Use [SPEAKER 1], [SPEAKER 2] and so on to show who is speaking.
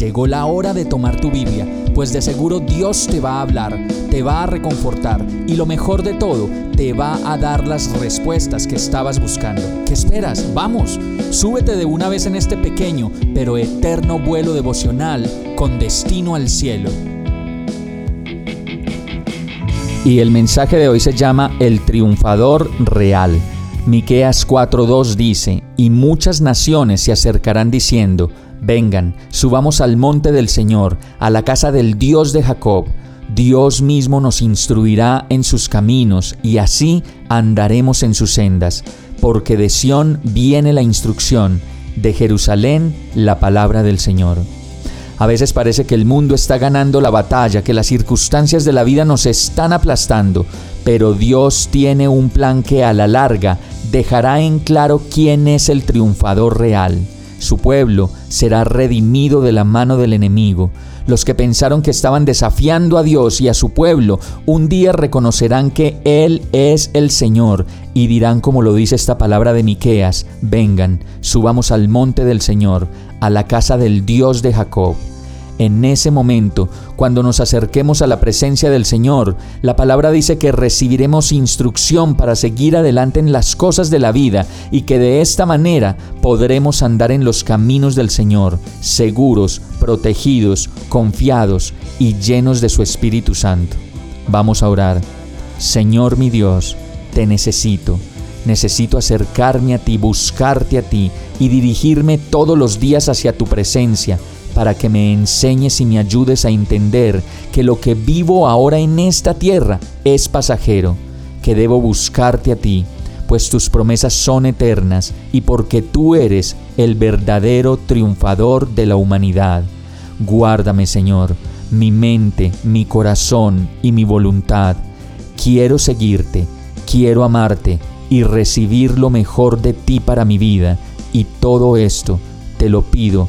[SPEAKER 1] Llegó la hora de tomar tu Biblia, pues de seguro Dios te va a hablar, te va a reconfortar y lo mejor de todo, te va a dar las respuestas que estabas buscando. ¿Qué esperas? Vamos, súbete de una vez en este pequeño pero eterno vuelo devocional con destino al cielo. Y el mensaje de hoy se llama El triunfador real. Miqueas 4:2 dice: "Y muchas naciones se acercarán diciendo: Vengan, subamos al monte del Señor, a la casa del Dios de Jacob. Dios mismo nos instruirá en sus caminos, y así andaremos en sus sendas. Porque de Sión viene la instrucción, de Jerusalén la palabra del Señor. A veces parece que el mundo está ganando la batalla, que las circunstancias de la vida nos están aplastando, pero Dios tiene un plan que a la larga dejará en claro quién es el triunfador real. Su pueblo será redimido de la mano del enemigo. Los que pensaron que estaban desafiando a Dios y a su pueblo, un día reconocerán que Él es el Señor y dirán como lo dice esta palabra de Miqueas, vengan, subamos al monte del Señor, a la casa del Dios de Jacob en ese momento, cuando nos acerquemos a la presencia del Señor, la palabra dice que recibiremos instrucción para seguir adelante en las cosas de la vida y que de esta manera podremos andar en los caminos del Señor, seguros, protegidos, confiados y llenos de su Espíritu Santo. Vamos a orar. Señor mi Dios, te necesito. Necesito acercarme a ti, buscarte a ti y dirigirme todos los días hacia tu presencia para que me enseñes y me ayudes a entender que lo que vivo ahora en esta tierra es pasajero, que debo buscarte a ti, pues tus promesas son eternas y porque tú eres el verdadero triunfador de la humanidad. Guárdame, Señor, mi mente, mi corazón y mi voluntad. Quiero seguirte, quiero amarte y recibir lo mejor de ti para mi vida, y todo esto te lo pido